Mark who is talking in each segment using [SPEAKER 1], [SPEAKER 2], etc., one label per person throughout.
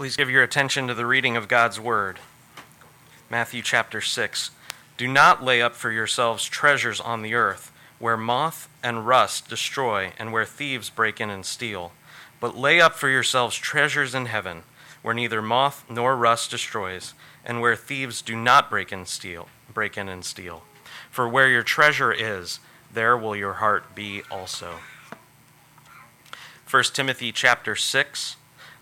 [SPEAKER 1] Please give your attention to the reading of God's Word. Matthew chapter 6. Do not lay up for yourselves treasures on the earth, where moth and rust destroy, and where thieves break in and steal. But lay up for yourselves treasures in heaven, where neither moth nor rust destroys, and where thieves do not break in steal, break in and steal. For where your treasure is, there will your heart be also. 1 Timothy chapter 6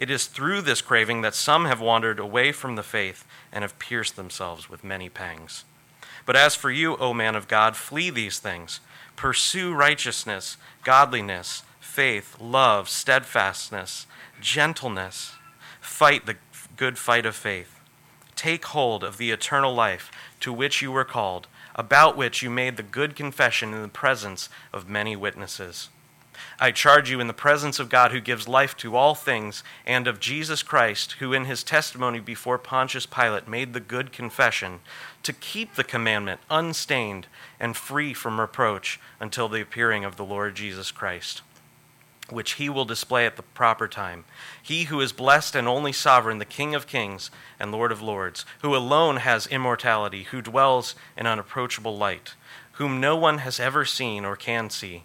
[SPEAKER 1] It is through this craving that some have wandered away from the faith and have pierced themselves with many pangs. But as for you, O man of God, flee these things. Pursue righteousness, godliness, faith, love, steadfastness, gentleness. Fight the good fight of faith. Take hold of the eternal life to which you were called, about which you made the good confession in the presence of many witnesses. I charge you in the presence of God who gives life to all things, and of Jesus Christ, who in his testimony before Pontius Pilate made the good confession, to keep the commandment unstained and free from reproach until the appearing of the Lord Jesus Christ, which he will display at the proper time. He who is blessed and only sovereign, the King of kings and Lord of lords, who alone has immortality, who dwells in unapproachable light, whom no one has ever seen or can see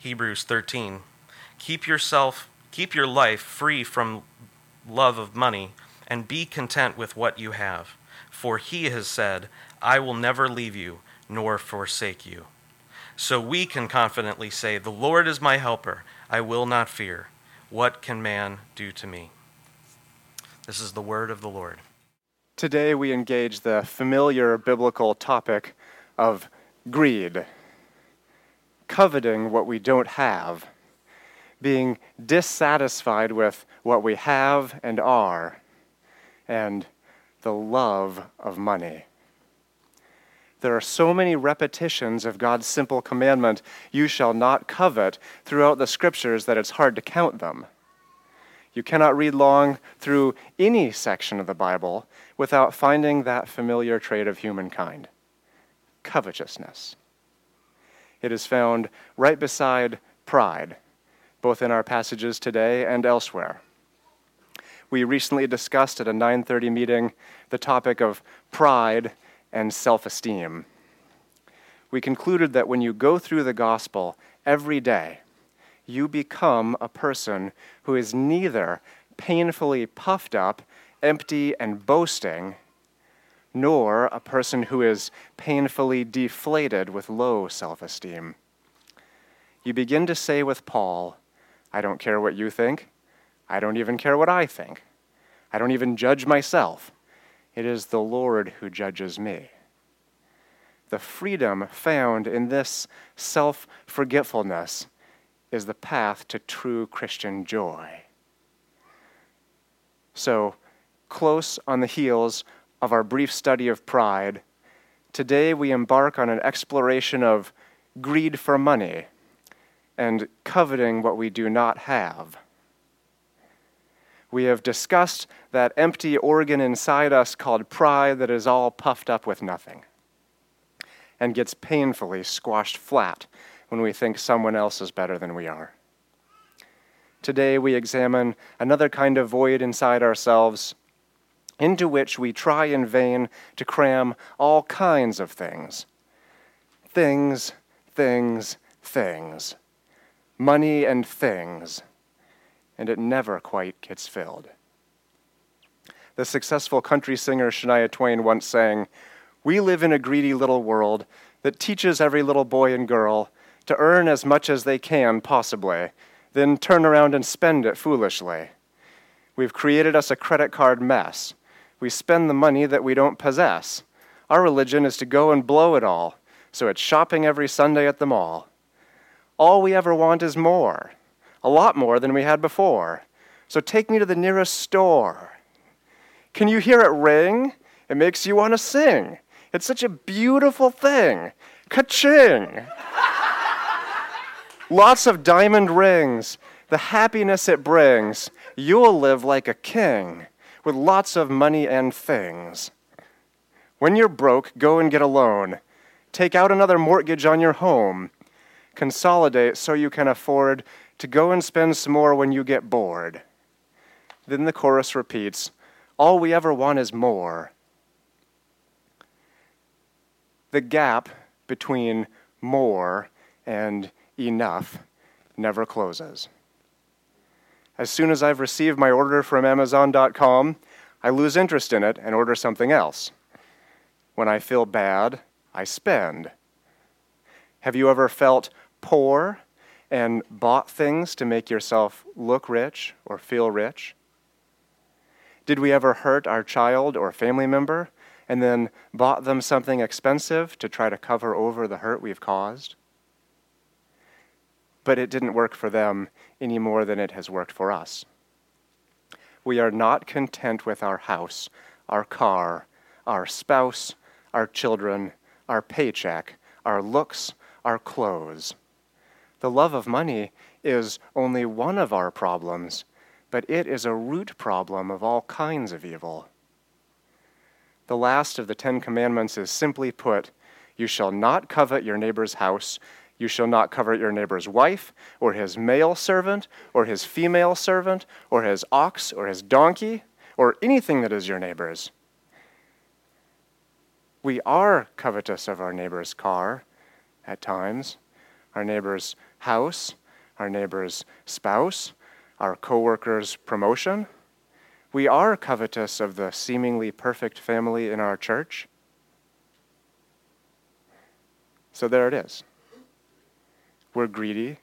[SPEAKER 1] Hebrews 13. Keep yourself, keep your life free from love of money, and be content with what you have. For he has said, I will never leave you nor forsake you. So we can confidently say, The Lord is my helper. I will not fear. What can man do to me? This is the word of the Lord.
[SPEAKER 2] Today we engage the familiar biblical topic of greed coveting what we don't have, being dissatisfied with what we have and are, and the love of money. There are so many repetitions of God's simple commandment, you shall not covet, throughout the scriptures that it's hard to count them. You cannot read long through any section of the Bible without finding that familiar trait of humankind covetousness. It is found right beside pride, both in our passages today and elsewhere. We recently discussed at a 9:30 meeting the topic of pride and self-esteem. We concluded that when you go through the gospel every day, you become a person who is neither painfully puffed up, empty, and boasting, nor a person who is painfully deflated with low self esteem. You begin to say with Paul, I don't care what you think. I don't even care what I think. I don't even judge myself. It is the Lord who judges me. The freedom found in this self forgetfulness is the path to true Christian joy. So, close on the heels of our brief study of pride, today we embark on an exploration of greed for money and coveting what we do not have. We have discussed that empty organ inside us called pride that is all puffed up with nothing and gets painfully squashed flat when we think someone else is better than we are. Today we examine another kind of void inside ourselves into which we try in vain to cram all kinds of things. Things, things, things. Money and things. And it never quite gets filled. The successful country singer Shania Twain once sang, We live in a greedy little world that teaches every little boy and girl to earn as much as they can possibly, then turn around and spend it foolishly. We've created us a credit card mess. We spend the money that we don't possess. Our religion is to go and blow it all, so it's shopping every Sunday at the mall. All we ever want is more, a lot more than we had before. So take me to the nearest store. Can you hear it ring? It makes you want to sing. It's such a beautiful thing. Ka-ching! Lots of diamond rings, the happiness it brings. You'll live like a king with lots of money and things. When you're broke, go and get a loan. Take out another mortgage on your home. Consolidate so you can afford to go and spend some more when you get bored. Then the chorus repeats All we ever want is more. The gap between more and enough never closes. As soon as I've received my order from Amazon.com, I lose interest in it and order something else. When I feel bad, I spend. Have you ever felt poor and bought things to make yourself look rich or feel rich? Did we ever hurt our child or family member and then bought them something expensive to try to cover over the hurt we've caused? But it didn't work for them any more than it has worked for us. We are not content with our house, our car, our spouse, our children, our paycheck, our looks, our clothes. The love of money is only one of our problems, but it is a root problem of all kinds of evil. The last of the Ten Commandments is simply put You shall not covet your neighbor's house, you shall not covet your neighbor's wife, or his male servant, or his female servant, or his ox, or his donkey, or anything that is your neighbor's. We are covetous of our neighbor's car at times, our neighbor's house, our neighbor's spouse, our coworker's promotion. We are covetous of the seemingly perfect family in our church. So there it is. We're greedy,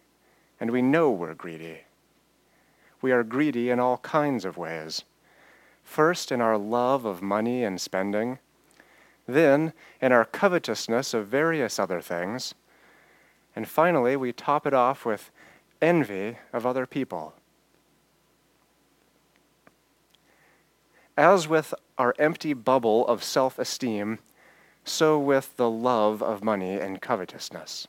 [SPEAKER 2] and we know we're greedy. We are greedy in all kinds of ways. First, in our love of money and spending, then, in our covetousness of various other things, and finally, we top it off with envy of other people. As with our empty bubble of self esteem, so with the love of money and covetousness.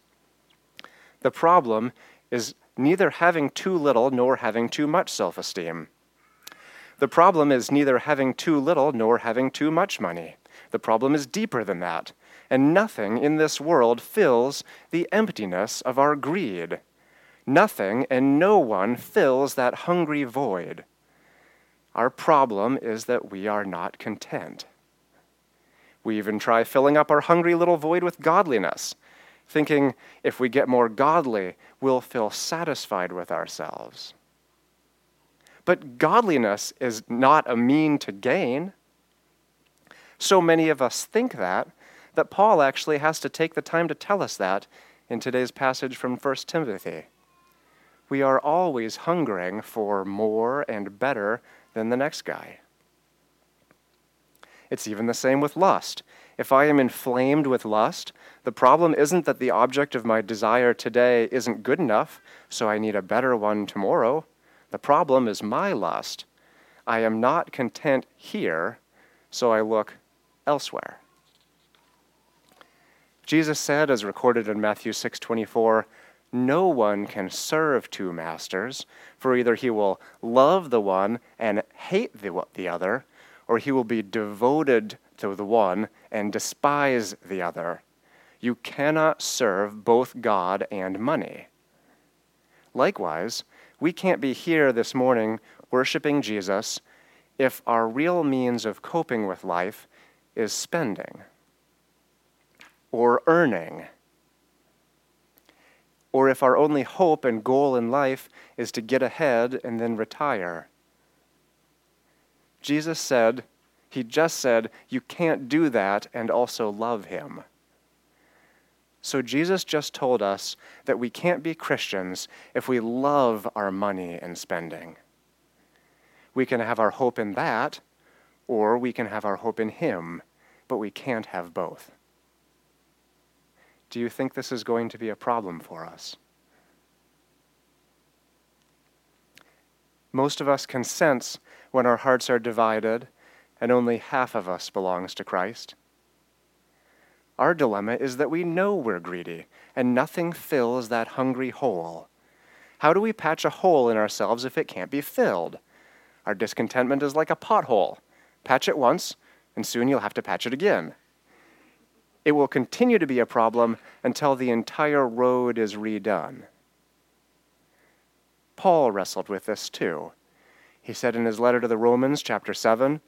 [SPEAKER 2] The problem is neither having too little nor having too much self esteem. The problem is neither having too little nor having too much money. The problem is deeper than that, and nothing in this world fills the emptiness of our greed. Nothing and no one fills that hungry void. Our problem is that we are not content. We even try filling up our hungry little void with godliness thinking if we get more godly, we'll feel satisfied with ourselves. But godliness is not a mean to gain. So many of us think that, that Paul actually has to take the time to tell us that in today's passage from 1 Timothy. We are always hungering for more and better than the next guy. It's even the same with lust. If I am inflamed with lust, the problem isn't that the object of my desire today isn't good enough, so I need a better one tomorrow. The problem is my lust. I am not content here, so I look elsewhere. Jesus said as recorded in Matthew 6:24, "No one can serve two masters, for either he will love the one and hate the, the other, or he will be devoted to the one and despise the other. You cannot serve both God and money. Likewise, we can't be here this morning worshiping Jesus if our real means of coping with life is spending or earning, or if our only hope and goal in life is to get ahead and then retire. Jesus said, He just said, you can't do that and also love Him. So Jesus just told us that we can't be Christians if we love our money and spending. We can have our hope in that, or we can have our hope in Him, but we can't have both. Do you think this is going to be a problem for us? Most of us can sense when our hearts are divided and only half of us belongs to Christ. Our dilemma is that we know we're greedy and nothing fills that hungry hole. How do we patch a hole in ourselves if it can't be filled? Our discontentment is like a pothole. Patch it once, and soon you'll have to patch it again. It will continue to be a problem until the entire road is redone. Paul wrestled with this too. He said in his letter to the Romans, chapter 7,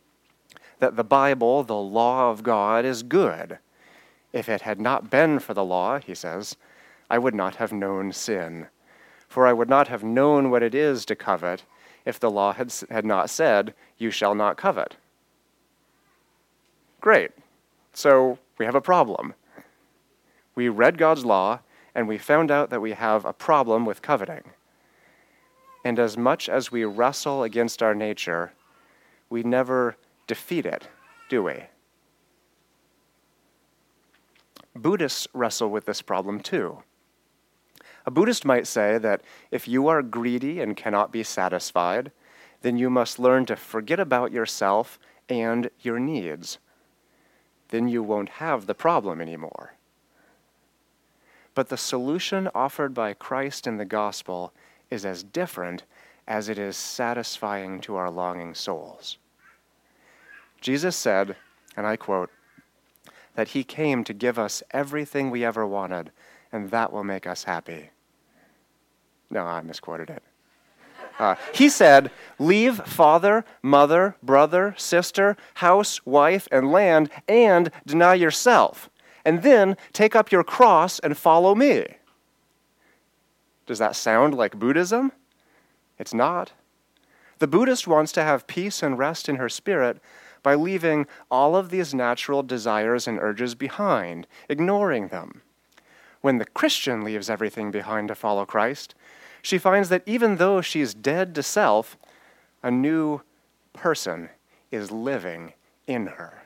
[SPEAKER 2] that the Bible, the law of God, is good. If it had not been for the law, he says, I would not have known sin. For I would not have known what it is to covet if the law had, had not said, You shall not covet. Great. So we have a problem. We read God's law and we found out that we have a problem with coveting. And as much as we wrestle against our nature, we never defeat it, do we? Buddhists wrestle with this problem too. A Buddhist might say that if you are greedy and cannot be satisfied, then you must learn to forget about yourself and your needs. Then you won't have the problem anymore. But the solution offered by Christ in the gospel is as different as it is satisfying to our longing souls. Jesus said, and I quote, that he came to give us everything we ever wanted, and that will make us happy. No, I misquoted it. Uh, he said, Leave father, mother, brother, sister, house, wife, and land, and deny yourself, and then take up your cross and follow me. Does that sound like Buddhism? It's not. The Buddhist wants to have peace and rest in her spirit by leaving all of these natural desires and urges behind, ignoring them. When the Christian leaves everything behind to follow Christ, she finds that even though she is dead to self, a new person is living in her.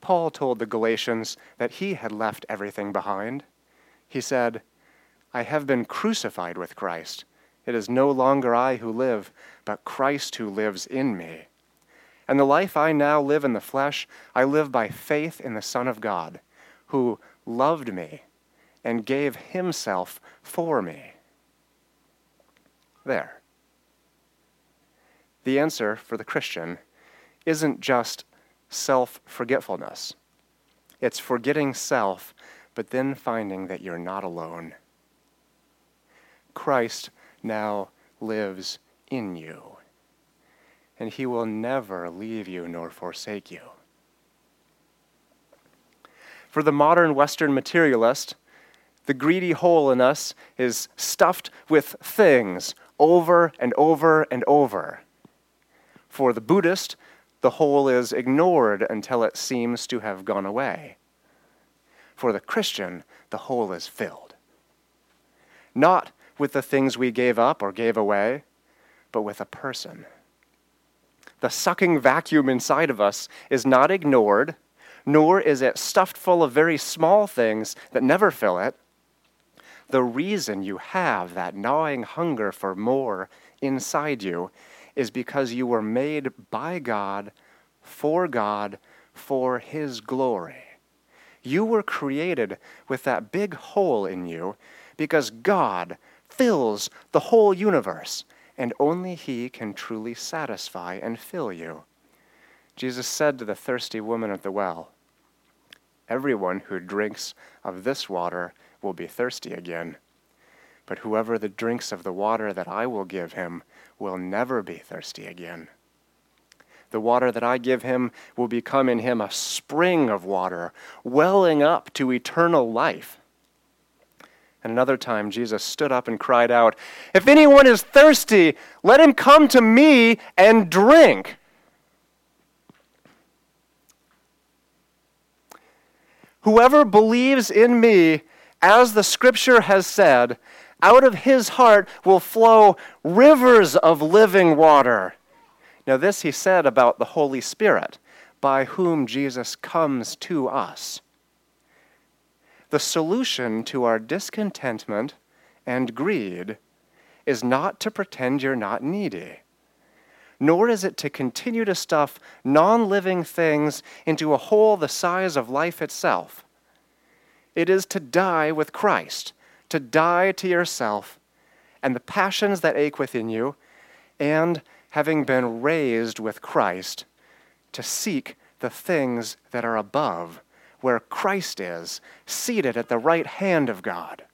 [SPEAKER 2] Paul told the Galatians that he had left everything behind. He said, I have been crucified with Christ. It is no longer I who live, but Christ who lives in me. And the life I now live in the flesh, I live by faith in the Son of God, who loved me and gave himself for me. There. The answer for the Christian isn't just self forgetfulness, it's forgetting self, but then finding that you're not alone. Christ now lives in you, and he will never leave you nor forsake you. For the modern Western materialist, the greedy hole in us is stuffed with things over and over and over. For the Buddhist, the hole is ignored until it seems to have gone away. For the Christian, the hole is filled. Not with the things we gave up or gave away, but with a person. The sucking vacuum inside of us is not ignored, nor is it stuffed full of very small things that never fill it. The reason you have that gnawing hunger for more inside you is because you were made by God, for God, for His glory. You were created with that big hole in you because God fills the whole universe, and only He can truly satisfy and fill you. Jesus said to the thirsty woman at the well, Everyone who drinks of this water will be thirsty again. But whoever that drinks of the water that I will give him will never be thirsty again. The water that I give him will become in him a spring of water, welling up to eternal life. And another time, Jesus stood up and cried out, If anyone is thirsty, let him come to me and drink. Whoever believes in me, as the scripture has said, out of his heart will flow rivers of living water. Now, this he said about the Holy Spirit, by whom Jesus comes to us. The solution to our discontentment and greed is not to pretend you're not needy, nor is it to continue to stuff non living things into a hole the size of life itself. It is to die with Christ, to die to yourself and the passions that ache within you, and having been raised with Christ, to seek the things that are above, where Christ is, seated at the right hand of God.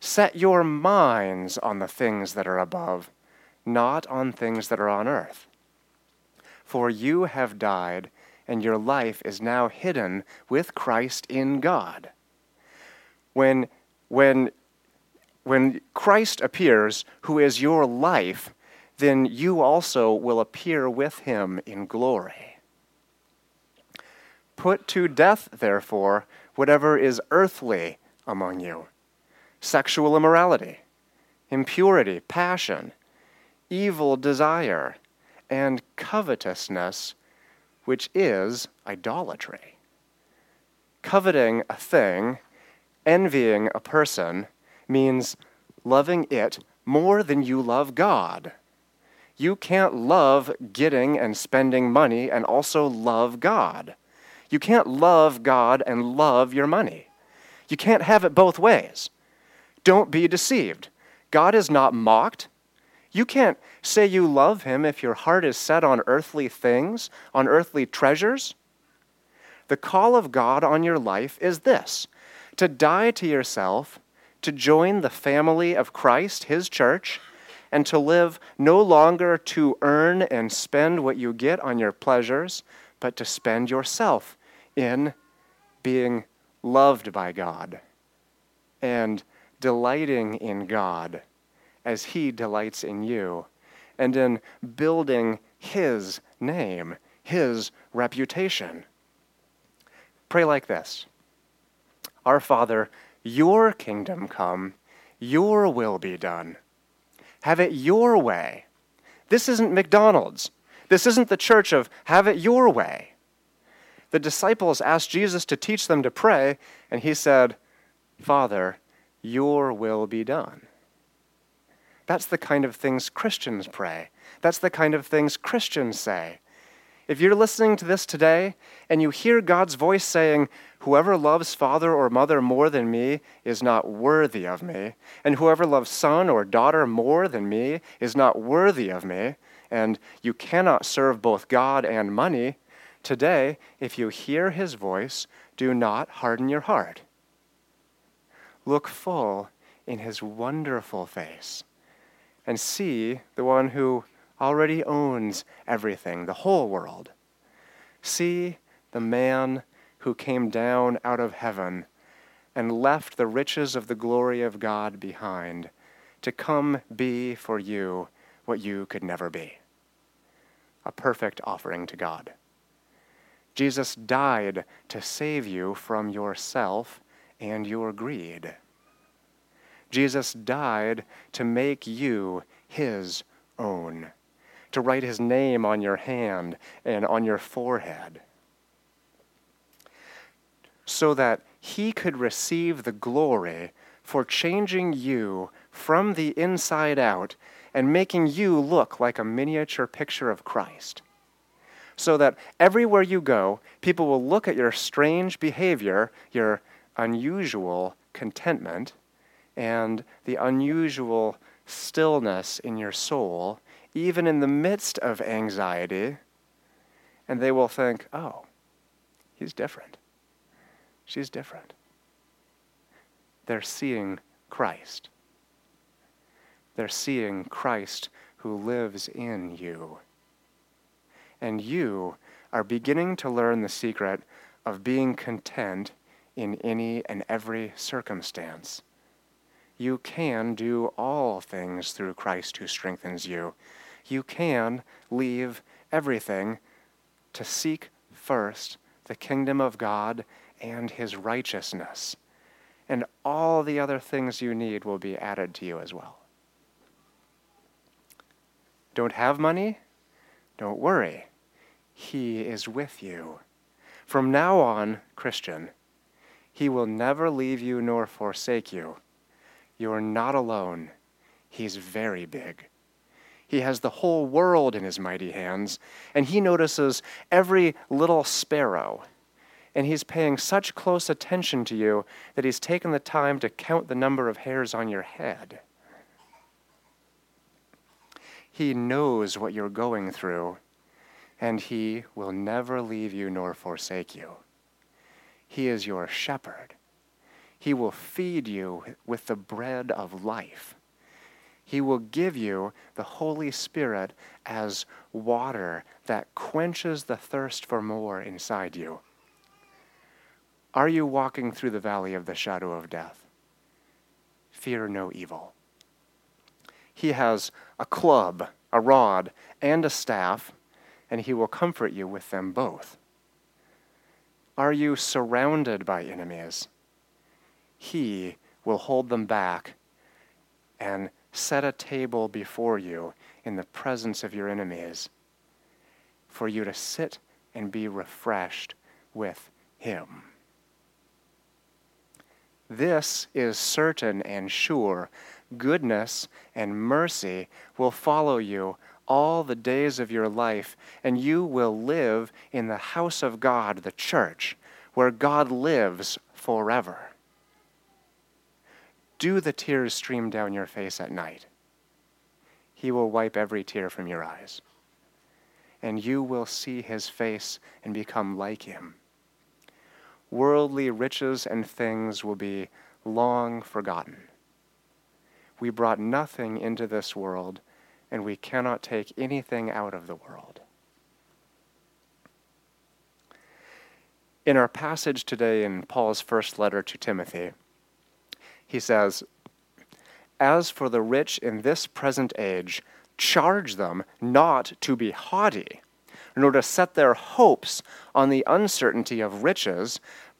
[SPEAKER 2] Set your minds on the things that are above, not on things that are on earth. For you have died, and your life is now hidden with Christ in God. When, when, when Christ appears, who is your life, then you also will appear with him in glory. Put to death, therefore, whatever is earthly among you sexual immorality, impurity, passion, evil desire, and covetousness, which is idolatry. Coveting a thing, envying a person, means loving it more than you love God. You can't love getting and spending money and also love God. You can't love God and love your money. You can't have it both ways. Don't be deceived. God is not mocked. You can't say you love him if your heart is set on earthly things, on earthly treasures. The call of God on your life is this to die to yourself, to join the family of Christ, his church, and to live no longer to earn and spend what you get on your pleasures, but to spend yourself in being loved by God and delighting in God as He delights in you, and in building His name, His reputation. Pray like this Our Father, your kingdom come, your will be done have it your way. This isn't McDonald's. This isn't the church of have it your way. The disciples asked Jesus to teach them to pray, and he said, Father, your will be done. That's the kind of things Christians pray. That's the kind of things Christians say. If you're listening to this today and you hear God's voice saying, Whoever loves father or mother more than me is not worthy of me, and whoever loves son or daughter more than me is not worthy of me, and you cannot serve both God and money, today, if you hear his voice, do not harden your heart. Look full in his wonderful face and see the one who already owns everything, the whole world. See the man who came down out of heaven and left the riches of the glory of God behind to come be for you what you could never be a perfect offering to God. Jesus died to save you from yourself and your greed. Jesus died to make you his own to write his name on your hand and on your forehead, so that he could receive the glory for changing you from the inside out and making you look like a miniature picture of Christ. So that everywhere you go, people will look at your strange behavior, your unusual contentment, and the unusual stillness in your soul, even in the midst of anxiety, and they will think, oh, he's different. She's different. They're seeing Christ. They're seeing Christ who lives in you. And you are beginning to learn the secret of being content in any and every circumstance. You can do all things through Christ who strengthens you you can leave everything to seek first the kingdom of God and his righteousness, and all the other things you need will be added to you as well. Don't have money? Don't worry. He is with you. From now on, Christian, He will never leave you nor forsake you. You are not alone. He's very big. He has the whole world in his mighty hands, and he notices every little sparrow. And he's paying such close attention to you that he's taken the time to count the number of hairs on your head. He knows what you're going through, and he will never leave you nor forsake you. He is your shepherd. He will feed you with the bread of life. He will give you the Holy Spirit as water that quenches the thirst for more inside you. Are you walking through the valley of the shadow of death? Fear no evil. He has a club, a rod, and a staff, and he will comfort you with them both. Are you surrounded by enemies? He will hold them back and set a table before you in the presence of your enemies for you to sit and be refreshed with him. This is certain and sure goodness and mercy will follow you all the days of your life, and you will live in the house of God, the church, where God lives forever. Do the tears stream down your face at night? He will wipe every tear from your eyes, and you will see his face and become like him. Worldly riches and things will be long forgotten we brought nothing into this world, and we cannot take anything out of the world. In our passage today in Paul's first letter to Timothy, he says, As for the rich in this present age, charge them not to be haughty, nor to set their hopes on the uncertainty of riches,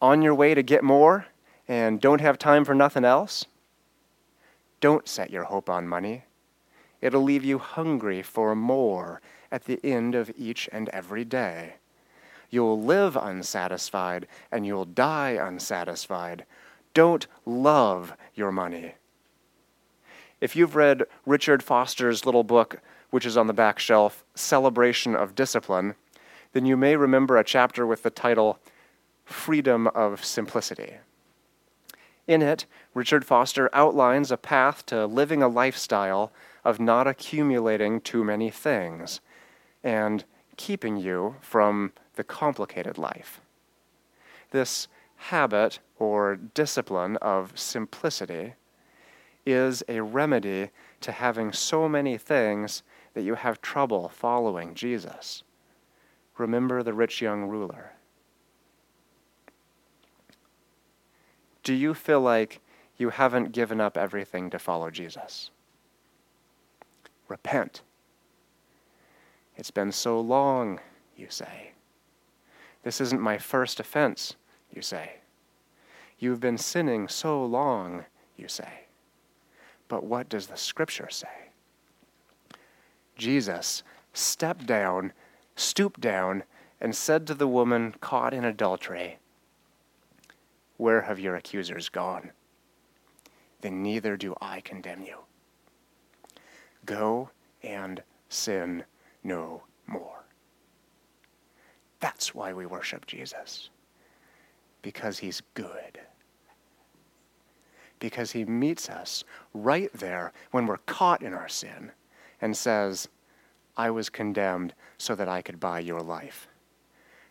[SPEAKER 2] on your way to get more and don't have time for nothing else? Don't set your hope on money. It'll leave you hungry for more at the end of each and every day. You'll live unsatisfied and you'll die unsatisfied. Don't love your money. If you've read Richard Foster's little book, which is on the back shelf, Celebration of Discipline, then you may remember a chapter with the title Freedom of Simplicity. In it, Richard Foster outlines a path to living a lifestyle of not accumulating too many things and keeping you from the complicated life. This habit or discipline of simplicity is a remedy to having so many things that you have trouble following Jesus. Remember the rich young ruler. Do you feel like you haven't given up everything to follow Jesus? Repent. It's been so long, you say. This isn't my first offense, you say. You've been sinning so long, you say. But what does the scripture say? Jesus stepped down, stooped down, and said to the woman caught in adultery, Where have your accusers gone? Then neither do I condemn you. Go and sin no more. That's why we worship Jesus. Because he's good. Because he meets us right there when we're caught in our sin and says, I was condemned so that I could buy your life.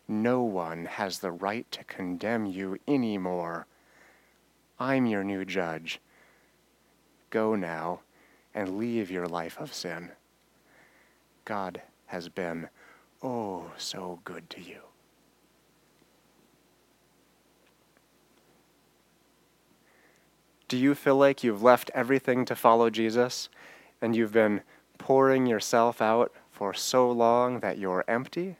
[SPEAKER 2] No one has the right to condemn you anymore. I'm your new judge. Go now and leave your life of sin. God has been oh so good to you. Do you feel like you've left everything to follow Jesus and you've been pouring yourself out for so long that you're empty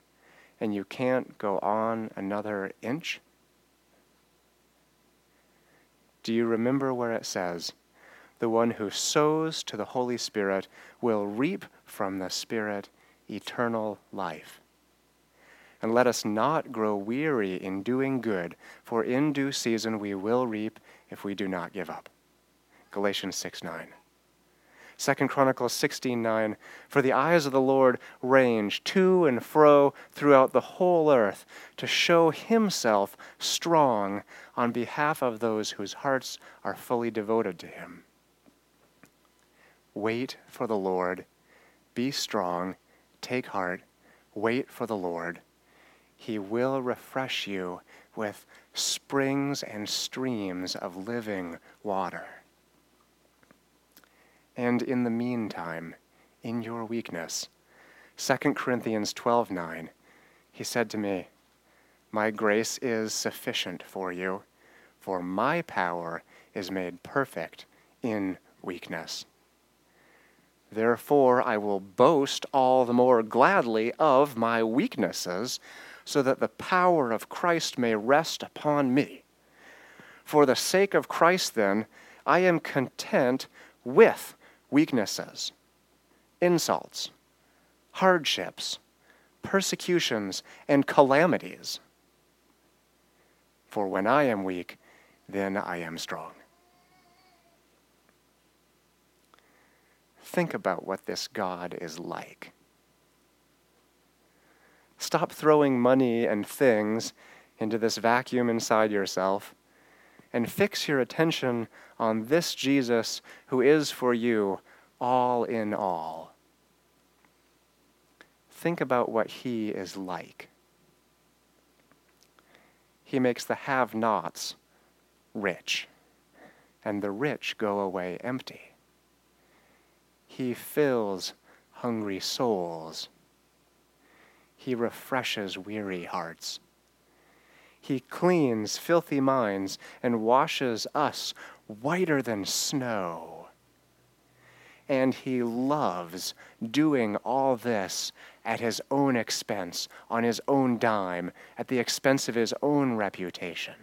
[SPEAKER 2] and you can't go on another inch? Do you remember where it says, The one who sows to the Holy Spirit will reap from the Spirit eternal life? And let us not grow weary in doing good, for in due season we will reap if we do not give up. Galatians 6 9. 2 Chronicles 16:9 For the eyes of the Lord range to and fro throughout the whole earth to show himself strong on behalf of those whose hearts are fully devoted to him. Wait for the Lord. Be strong. Take heart. Wait for the Lord. He will refresh you with springs and streams of living water. And in the meantime, in your weakness, 2 Corinthians 12:9, he said to me, "My grace is sufficient for you, for my power is made perfect in weakness." Therefore, I will boast all the more gladly of my weaknesses, so that the power of Christ may rest upon me. For the sake of Christ, then, I am content with weaknesses, insults, hardships, persecutions, and calamities. For when I am weak, then I am strong. Think about what this God is like. Stop throwing money and things into this vacuum inside yourself and fix your attention on this Jesus who is for you all in all. Think about what he is like. He makes the have nots rich, and the rich go away empty. He fills hungry souls. He refreshes weary hearts. He cleans filthy minds and washes us whiter than snow. And he loves doing all this at his own expense, on his own dime, at the expense of his own reputation.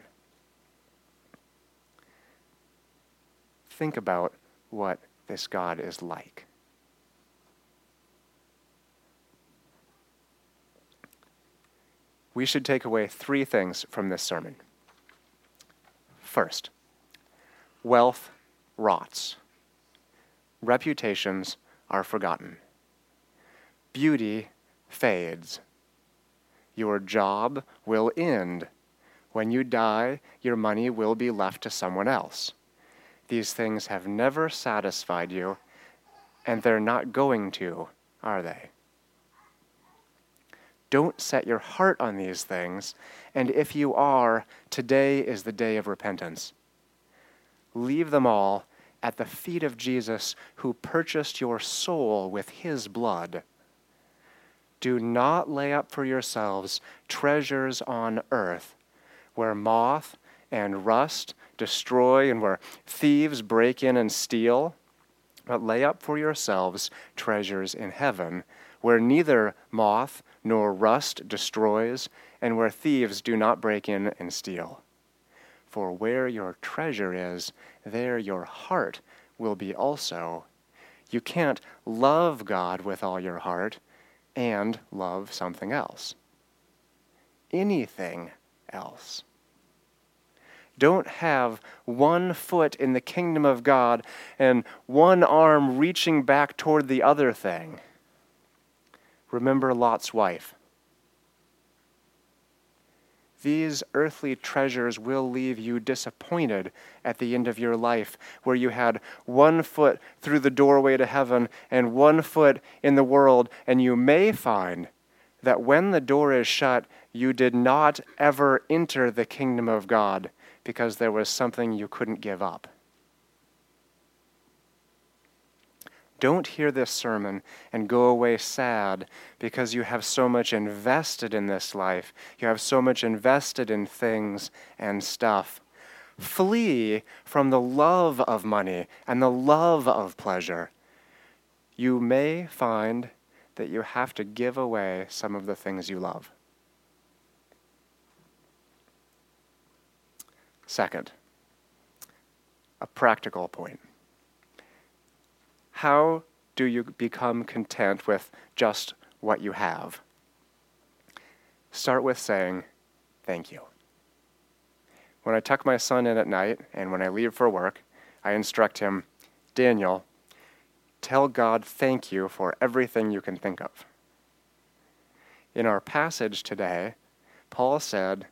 [SPEAKER 2] Think about what this God is like. We should take away three things from this sermon. First, wealth rots, reputations are forgotten, beauty fades, your job will end. When you die, your money will be left to someone else. These things have never satisfied you, and they're not going to, are they? Don't set your heart on these things, and if you are, today is the day of repentance. Leave them all at the feet of Jesus, who purchased your soul with his blood. Do not lay up for yourselves treasures on earth, where moth and rust destroy and where thieves break in and steal, but lay up for yourselves treasures in heaven, where neither moth nor rust destroys, and where thieves do not break in and steal. For where your treasure is, there your heart will be also. You can't love God with all your heart and love something else. Anything else. Don't have one foot in the kingdom of God and one arm reaching back toward the other thing. Remember Lot's wife. These earthly treasures will leave you disappointed at the end of your life, where you had one foot through the doorway to heaven and one foot in the world, and you may find that when the door is shut, you did not ever enter the kingdom of God because there was something you couldn't give up. Don't hear this sermon and go away sad because you have so much invested in this life. You have so much invested in things and stuff. Flee from the love of money and the love of pleasure. You may find that you have to give away some of the things you love. Second, a practical point. How do you become content with just what you have? Start with saying, Thank you. When I tuck my son in at night and when I leave for work, I instruct him, Daniel, tell God thank you for everything you can think of. In our passage today, Paul said,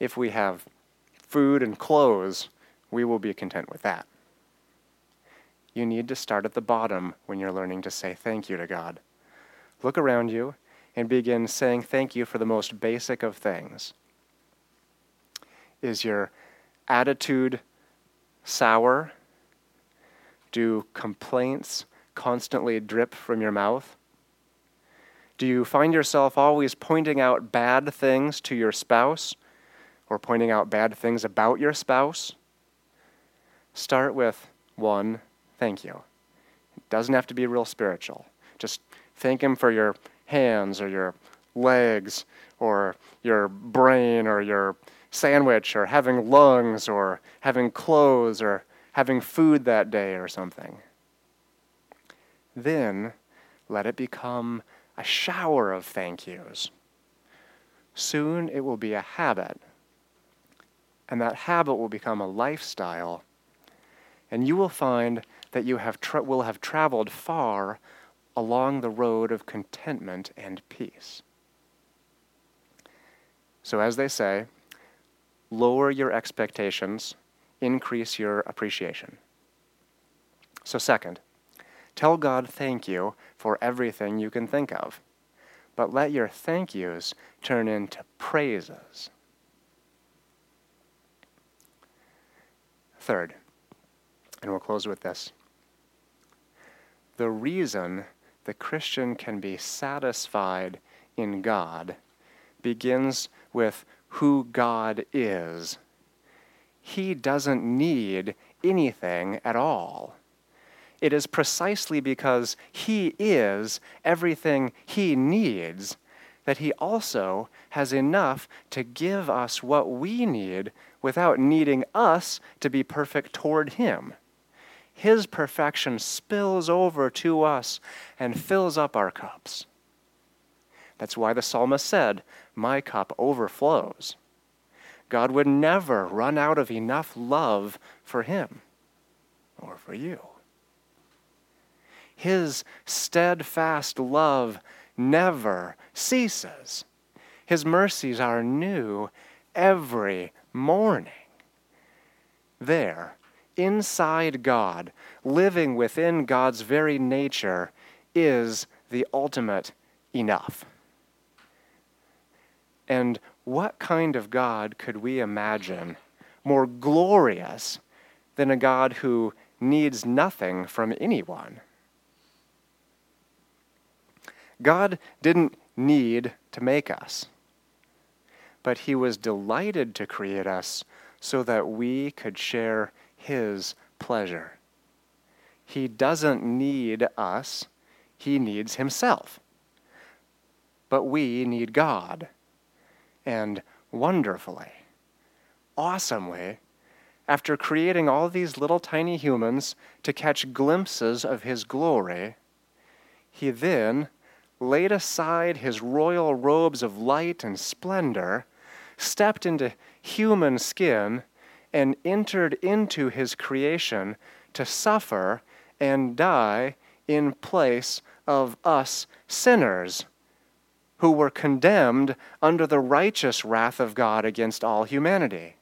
[SPEAKER 2] if we have food and clothes, we will be content with that you need to start at the bottom when you're learning to say thank you to God. Look around you and begin saying thank you for the most basic of things. Is your attitude sour? Do complaints constantly drip from your mouth? Do you find yourself always pointing out bad things to your spouse or pointing out bad things about your spouse? Start with one thank you. It doesn't have to be real spiritual. Just thank Him for your hands or your legs or your brain or your sandwich or having lungs or having clothes or having food that day or something. Then let it become a shower of thank yous. Soon it will be a habit, and that habit will become a lifestyle, and you will find that you have tra- will have traveled far along the road of contentment and peace. So, as they say, lower your expectations, increase your appreciation. So, second, tell God thank you for everything you can think of, but let your thank yous turn into praises. Third, and we'll close with this the reason the Christian can be satisfied in God begins with who God is. He doesn't need anything at all. It is precisely because He is everything He needs that He also has enough to give us what we need without needing us to be perfect toward Him. His perfection spills over to us and fills up our cups. That's why the psalmist said, My cup overflows. God would never run out of enough love for him or for you. His steadfast love never ceases. His mercies are new every morning. There, inside God, living within God's very nature, is the ultimate enough. And what kind of God could we imagine more glorious than a God who needs nothing from anyone? God didn't need to make us, but He was delighted to create us so that we could share his pleasure. He doesn't need us, He needs Himself. But we need God. And wonderfully, awesomely, after creating all these little tiny humans to catch glimpses of His glory, He then laid aside His royal robes of light and splendor, stepped into human skin, and entered into his creation to suffer and die in place of us sinners who were condemned under the righteous wrath of God against all humanity.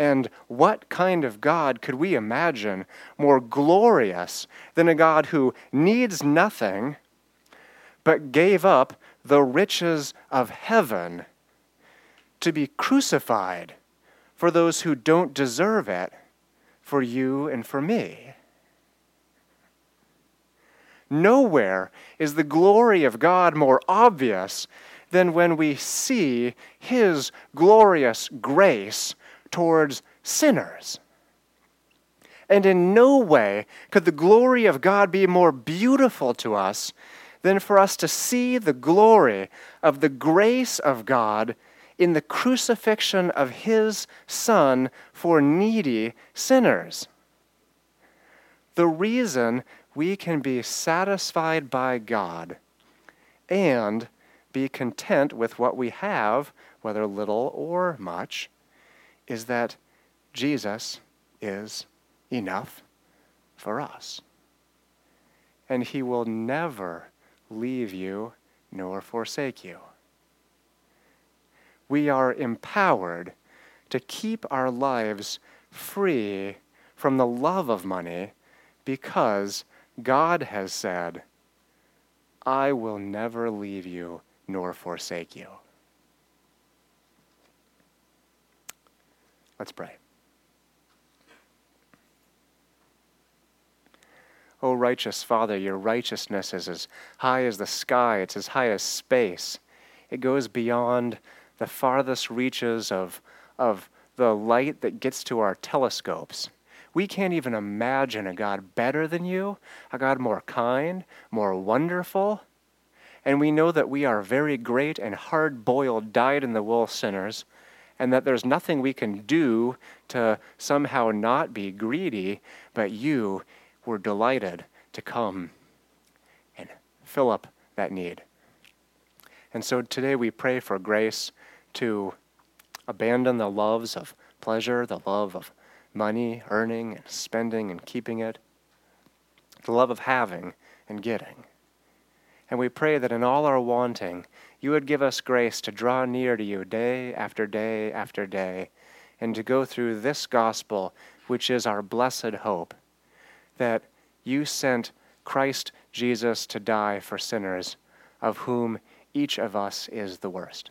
[SPEAKER 2] And what kind of God could we imagine more glorious than a God who needs nothing but gave up the riches of heaven to be crucified for those who don't deserve it, for you and for me. Nowhere is the glory of God more obvious than when we see His glorious grace towards sinners. And in no way could the glory of God be more beautiful to us than for us to see the glory of the grace of God in the crucifixion of His Son for needy sinners. The reason we can be satisfied by God and be content with what we have, whether little or much, is that Jesus is enough for us. And he will never leave you nor forsake you. We are empowered to keep our lives free from the love of money because God has said, I will never leave you nor forsake you. Let's pray. O oh, righteous Father, your righteousness is as high as the sky, it's as high as space. It goes beyond the farthest reaches of, of the light that gets to our telescopes. We can't even imagine a God better than you, a God more kind, more wonderful. And we know that we are very great and hard boiled, dyed in the wool sinners, and that there's nothing we can do to somehow not be greedy, but you were delighted to come and fill up that need. And so today we pray for grace to abandon the loves of pleasure, the love of money, earning and spending and keeping it, the love of having and getting. And we pray that in all our wanting, you would give us grace to draw near to you day after day after day, and to go through this gospel, which is our blessed hope, that you sent Christ Jesus to die for sinners, of whom each of us is the worst.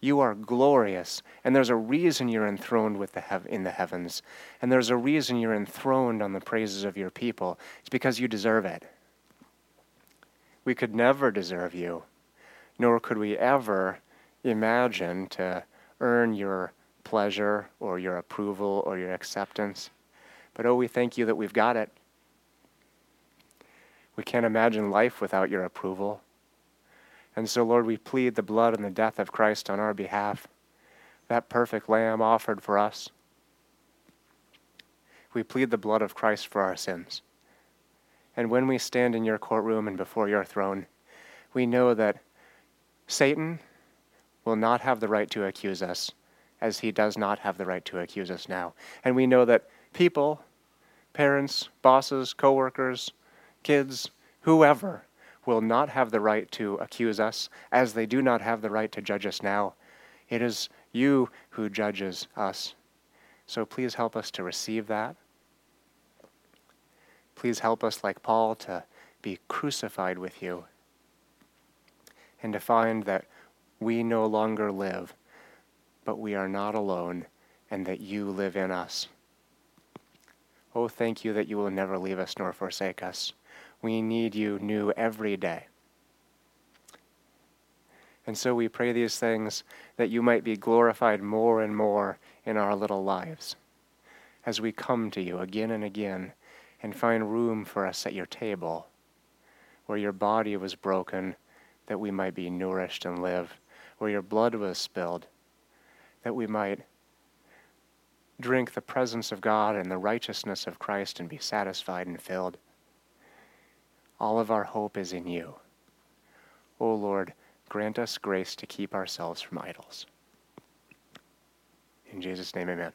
[SPEAKER 2] You are glorious, and there's a reason you're enthroned with the hev- in the heavens, and there's a reason you're enthroned on the praises of your people. It's because you deserve it. We could never deserve you, nor could we ever imagine to earn your pleasure or your approval or your acceptance. But oh, we thank you that we've got it. We can't imagine life without your approval. And so, Lord, we plead the blood and the death of Christ on our behalf, that perfect lamb offered for us. We plead the blood of Christ for our sins. And when we stand in your courtroom and before your throne, we know that Satan will not have the right to accuse us, as he does not have the right to accuse us now. And we know that people, parents, bosses, coworkers, kids, whoever, will not have the right to accuse us, as they do not have the right to judge us now. It is you who judges us. So please help us to receive that. Please help us, like Paul, to be crucified with you and to find that we no longer live, but we are not alone, and that you live in us. Oh, thank you that you will never leave us nor forsake us. We need you new every day. And so we pray these things that you might be glorified more and more in our little lives as we come to you again and again and find room for us at your table where your body was broken that we might be nourished and live, where your blood was spilled that we might drink the presence of God and the righteousness of Christ and be satisfied and filled. All of our hope is in you. O Lord, grant us grace to keep ourselves from idols. In Jesus' name, amen.